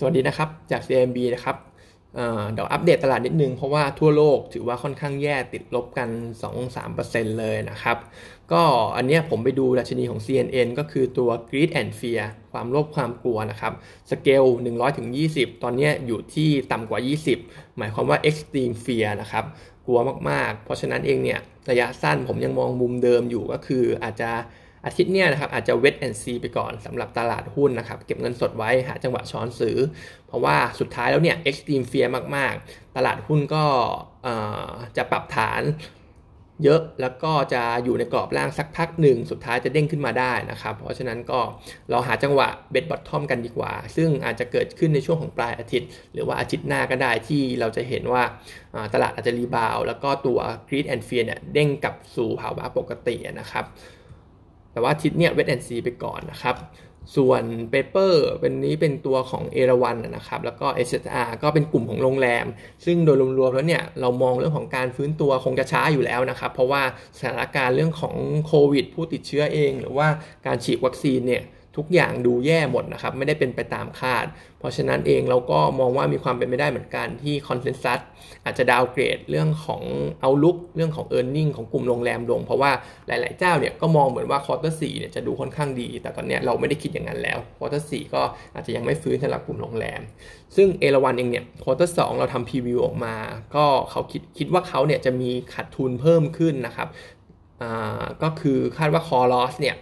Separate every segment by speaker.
Speaker 1: สวัสดีนะครับจาก CMB นะครับเดี๋ยวอัปเดตตลาดนิดนึง เพราะว่าทั่วโลกถือว่าค่อนข้างแย่ติดลบกัน 2-3%เลยนะครับ ก็อันนี้ผมไปดูดัชนีของ CNN ก็คือตัว Greed and Fear ความโลภความกลัวนะครับ สเกล 100-20 ตอนนี้อยู่ที่ต่ำกว่า 20 หมายความว่า Extreme Fear นะครับ กลัวมากๆ เพราะฉะนั้นเองเนี่ยระยะสั้นผมยังมองมุมเดิมอยู่ก็คืออาจจะ อาทิตย์เนี้ยนะครับอาจจะเวทแอนซีไปก่อนสำหรับตลาดหุ้นนะครับเก็บเงินสดไว้หาจังหวะช้อนซื้อ เพราะว่าสุดท้ายแล้วเนี่ย extreme fear มาก ๆ ตลาดหุ้นก็จะปรับฐานเยอะแล้วก็จะอยู่ในกรอบล่างสักพักหนึ่ง สุดท้ายจะเด้งขึ้นมาได้นะครับ เพราะฉะนั้นก็เราหาจังหวะ bet bottom กันดีกว่า ซึ่งอาจจะเกิดขึ้นในช่วงของปลายอาทิตย์ หรือว่าอาทิตย์หน้าก็ได้ที่เราจะเห็นว่าตลาดอาจจะ rebound แล้วก็ตัว greed and fear เนี่ยเด้งกลับสู่ภาวะปกตินะครับ แต่ว่าทิศเนี่ย wait and see ไปก่อนนะครับ ส่วน paper เป็นนี้เป็นตัวของเอราวันนะครับ แล้วก็ SHR ก็เป็นกลุ่มของโรงแรม ซึ่งโดยรวมๆแล้วเนี่ยเรามองเรื่องของการฟื้นตัวคงจะช้าอยู่แล้วนะครับ เพราะว่าสถานการณ์เรื่องของโควิด ผู้ติดเชื้อเอง หรือว่าการฉีดวัคซีนเนี่ย ทุกอย่างดูแย่หมดนะครับ ไม่ได้เป็นไปตามคาด เพราะฉะนั้นเองเราก็มองว่ามีความเป็นไปได้เหมือนกันที่ consensus อาจจะ downgrade เรื่องของ outlook เรื่องของ earning ของกลุ่มโรงแรมลง เพราะว่าหลาย ๆ เจ้าเนี่ยก็มองเหมือนว่า quarter สามเนี่ยจะดูค่อนข้างดี แต่ตอนนี้เราไม่ได้คิดอย่างนั้นแล้ว quarter สามก็อาจจะยังไม่ฟื้นสำหรับกลุ่มโรงแรม ซึ่งเอราวันเองเนี่ย quarter สองเราทำ preview ออกมา ก็เขาคิดคิดว่าเขาเนี่ยจะมีขาดทุนเพิ่มขึ้นนะครับก็คือคาดว่า core loss เนี่ย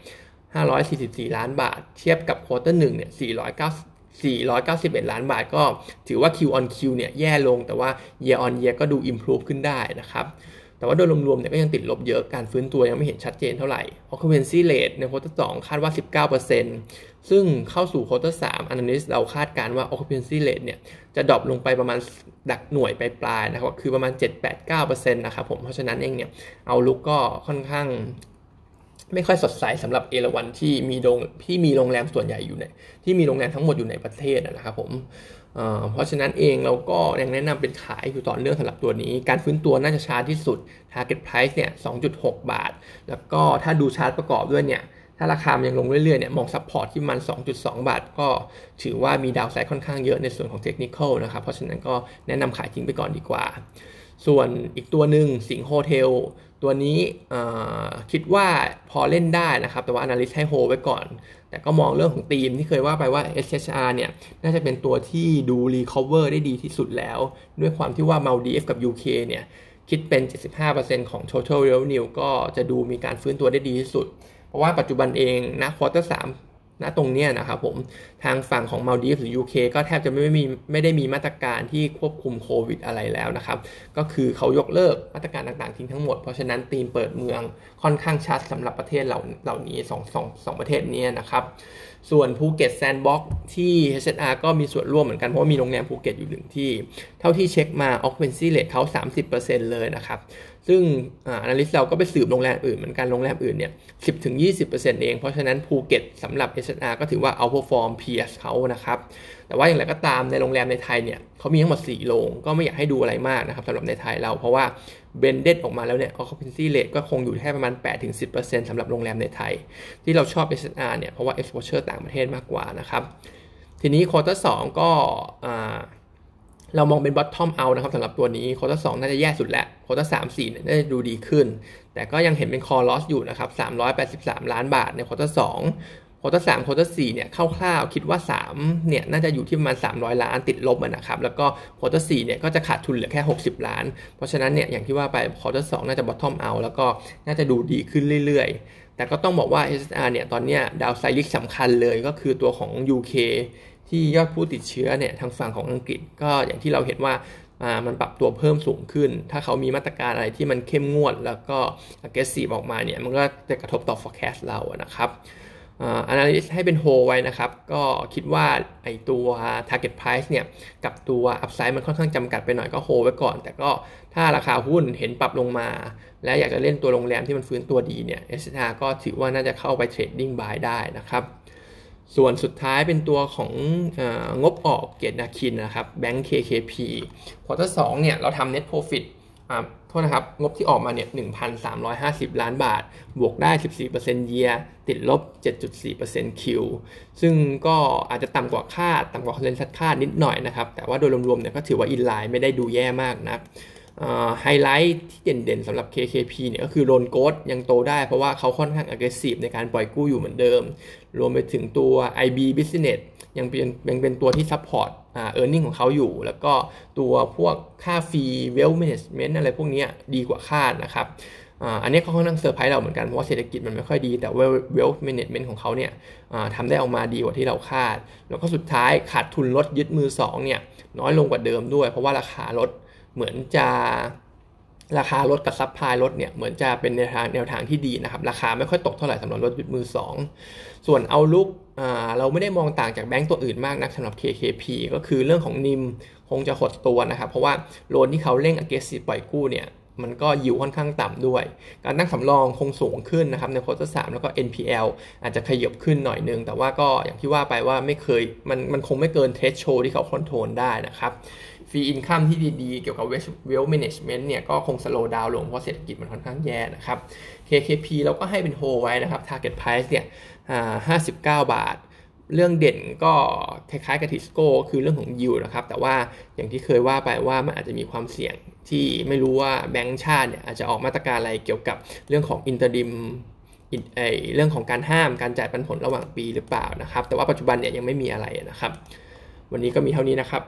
Speaker 1: 544 ล้านบาท เทียบกับ quarter หนึ่งเนี่ย490 491 ล้านบาทก็ถือว่า Q on Q เนี่ยแย่ลงแต่ว่า Year on Year ก็ดู improve ขึ้นได้นะครับแต่ว่าโดยรวมๆเนี่ยก็ยังติดลบเยอะการฟื้นตัวยังไม่เห็นชัดเจนเท่าไหร่ occupancy rate ใน quarter สองคาดว่า 19%ซึ่งเข้าสู่ quarter สาม analyst เราคาดการณ์ว่า occupancy rate เนี่ยจะ drop ลงไปประมาณหลักหน่วยปลายๆนะครับคือประมาณ 7-8-9%นะครับผมเพราะฉะนั้นเองเนี่ย outlook ก็ค่อนข้าง ไม่ค่อยสดใสสำหรับเอราวันที่มีโรงที่มีโรงแรมส่วนใหญ่อยู่ในที่มีโรงแรมทั้งหมดอยู่ในประเทศนะครับผมเพราะฉะนั้นเองเราก็ยังแนะนำเป็นขายอยู่ต่อเนื่องสำหรับตัวนี้ การฟื้นตัวน่าจะช้าที่สุด target price เนี่ย 2.6 บาท แล้วก็ถ้าดูชาร์ตประกอบด้วยเนี่ย ถ้าราคามันยังลงเรื่อยๆเนี่ยมอง support ที่มัน 2.2 บาท ก็ถือว่ามี downside ค่อนข้างเยอะในส่วนของเทคนิคนะครับเพราะฉะนั้นก็แนะนำขายทิ้งไปก่อนดีกว่า ส่วนอีกตัวหนึ่งสิงห์ Hotel ตัวนี้คิดว่าพอเล่นได้นะครับ แต่ว่า Analyst ให้โฮไว้ก่อน แต่ก็มองเรื่องของธีมที่เคยว่าไปว่า SHR เนี่ย น่าจะเป็นตัวที่ดู recover ได้ดีที่สุดแล้ว ด้วยความที่ว่า m a l d i v กับ UK เนี่ย คิดเป็น 75%ของ total revenue ก็จะดูมีการฟื้นตัวได้ดีที่สุด เพราะว่าปัจจุบันเองนะควอเตอร์ส ณตรงนี้นะครับผมทางฝั่งของมาลดีฟหรือ UK ก็แทบจะไม่มีไม่ได้มีมาตรการที่ควบคุมโควิดอะไรแล้วนะครับก็คือเขายกเลิกมาตรการต่างๆทิ้งทั้งหมด เพราะฉะนั้นตีมเปิดเมืองค่อนข้างชัดสำหรับประเทศเหล่าเหล่านี้2 2 2ประเทศนี้นะครับส่วนภูเก็ตแซนด์บ็อกที่ HSR ก็มีส่วนร่วมเหมือนกัน เพราะว่ามีโรงแรมภูเก็ตอยู่หนึ่งที่ เท่าที่เช็คมา occupancy rate เขา 30%เลยนะครับ ซึ่งอ่า analyst เราก็ไปสืบโรงแรมอื่นเหมือนกันโรงแรมอื่นเนี่ย10-20%เอง เพราะฉะนั้นภูเก็ตสำหรับ SR ก็ถือว่า outperform peers เขานะครับ แต่ว่าอย่างไรก็ตามในโรงแรมในไทยเนี่ยเขามีทั้งหมด4โรงก็ไม่อยากให้ดูอะไรมากนะครับสำหรับในไทยเรา เพราะว่าblended ออกมาแล้วเนี่ย occupancy rate ก็คงอยู่แค่ประมาณ8-10%สำหรับโรงแรมในไทย ที่เราชอบ SHR เนี่ยเพราะว่า exposure ต่างประเทศมากกว่านะครับทีนี้ quarter สองก็ เรามองเป็น bottom out นะครับสำหรับตัวนี้ quarter สองน่าจะแย่สุดแล้ว quarter สามสี่น่าจะดูดีขึ้น แต่ก็ยังเห็นเป็น core loss อยู่นะครับสามร้อยแปดสิบสามล้านบาทใน quarter สอง quarter สาม quarter สี่เนี่ยคร่าวๆคิดว่าสามเนี่ยน่าจะอยู่ที่ประมาณสามร้อยล้านติดลบนะครับแล้วก็โคตรสี่เนี่ยก็จะขาดทุนเหลือแค่หกสิบล้าน เพราะฉะนั้นเนี่ยอย่างที่ว่าไปโคตรสองน่าจะบอททอมเอาแล้วก็น่าจะดูดีขึ้นเรื่อยๆ แต่ก็ต้องบอกว่า SSR เนี่ยตอนนี้ดาวไซริกสำคัญเลยก็คือตัวของ UK ที่ยอดผู้ติดเชื้อเนี่ยทางฝั่งของอังกฤษ ก็อย่างที่เราเห็นว่ามันปรับตัวเพิ่มสูงขึ้น ถ้าเขามีมาตรการอะไรที่มันเข้มงวด แล้วก็ aggressive ออกมาเนี่ยมันก็จะกระทบต่อ forecast เรานะครับอ่า analyst ให้เป็นโฮไว้นะครับ ก็คิดว่าไอตัว target price เนี่ยกับตัว upside มันค่อนข้างจำกัดไปหน่อยก็โฮไว้ก่อน แต่ก็ถ้าราคาหุ้นเห็นปรับลงมา และอยากจะเล่นตัวโรงแรมที่มันฟื้นตัวดีเนี่ย SR ก็ถือว่าน่าจะเข้าไป trading buy ได้นะครับ ส่วนสุดท้ายเป็นตัวขององบออกเกียรตินาคินนะครับแบงก์ KKP quarter สองเนี่ยเราทำ net profit อ่าโทษนะครับ งบที่ออกมาเนี่ย 1,350 ล้านบาท บวกได้ 14% year ติดลบ 7.4% Q ซึ่งก็อาจจะต่ำกว่าคาด ต่ำกว่า consensus คาดนิดหน่อยนะครับ แต่ว่าโดยรวมๆเนี่ยก็ถือว่า in line ไม่ได้ดูแย่มากนะ ไฮไลท์ที่เด่นๆสำหรับ KKP เนี่ยก็คือ loan growth ยังโตได้เพราะว่าเขาค่อนข้าง aggressive ในการปล่อยกู้อยู่เหมือนเดิม รวมไปถึงตัว IB Business ยังเป็นยังเป็นตัวที่ support อ่า earning ของเขาอยู่ แล้วก็ตัวพวกค่า fee wealth management อะไรพวกนี้ดีกว่าคาดนะครับอันนี้เขาค่อนข้างเซอร์ไพรส์เราเหมือนกัน เพราะว่าเศรษฐกิจมันไม่ค่อยดี แต่ wealth management ของเขาเนี่ยทำได้ออกมาดีกว่าที่เราคาด แล้วก็สุดท้ายขาดทุนรถยึดมือ2เนี่ยน้อยลงกว่าเดิมด้วย เพราะว่าราคารถ เหมือนจะราคารถกับ supply รถเนี่ยเหมือนจะเป็นแนวทางแนวทางที่ดีนะครับ ราคาไม่ค่อยตกเท่าไหร่สำหรับรถมือ 2 ส่วน outlook เราไม่ได้มองต่างจากแบงก์ตัวอื่นมากนักสำหรับ KKP ก็คือเรื่องของ NIM คงจะหดตัวนะครับ เพราะว่า loan ที่เขาเร่ง aggressive ปล่อยกู้เนี่ยมันก็ยิวค่อนข้างต่ำด้วย การตั้งสำรองคงสูงขึ้นนะครับใน quarter สามแล้วก็ NPL อาจจะขยับขึ้นหน่อยนึง แต่ว่าก็อย่างที่ว่าไปว่าไม่เคยมันมันคงไม่เกิน threshold ที่เขา control ได้นะครับ fee income ที่ดีๆ เกี่ยวกับเวลแมネจเมนต์เนี่ยก็คง slow down ลงเพราะเศรษฐกิจมันค่อนข้างแย่นะครับ KKP เราก็ให้เป็นโฮไว้นะครับ Target Price เนี่ยห้าสิบเก้าบาท เรื่องเด่นก็คล้ายๆกับทิสโก้คือเรื่องของยิวนะครับ แต่ว่าอย่างที่เคยว่าไปว่ามันอาจจะมีความเสี่ยงที่ไม่รู้ว่าแบงก์ชาติเนี่ยอาจจะออกมาตรการอะไรเกี่ยวกับเรื่องของ interim เรื่องของการห้ามการจ่ายปันผลระหว่างปีหรือเปล่านะครับ แต่ว่าปัจจุบันเนี่ยยังไม่มีอะไรนะครับ วันนี้ก็มีเท่านี้นะครับ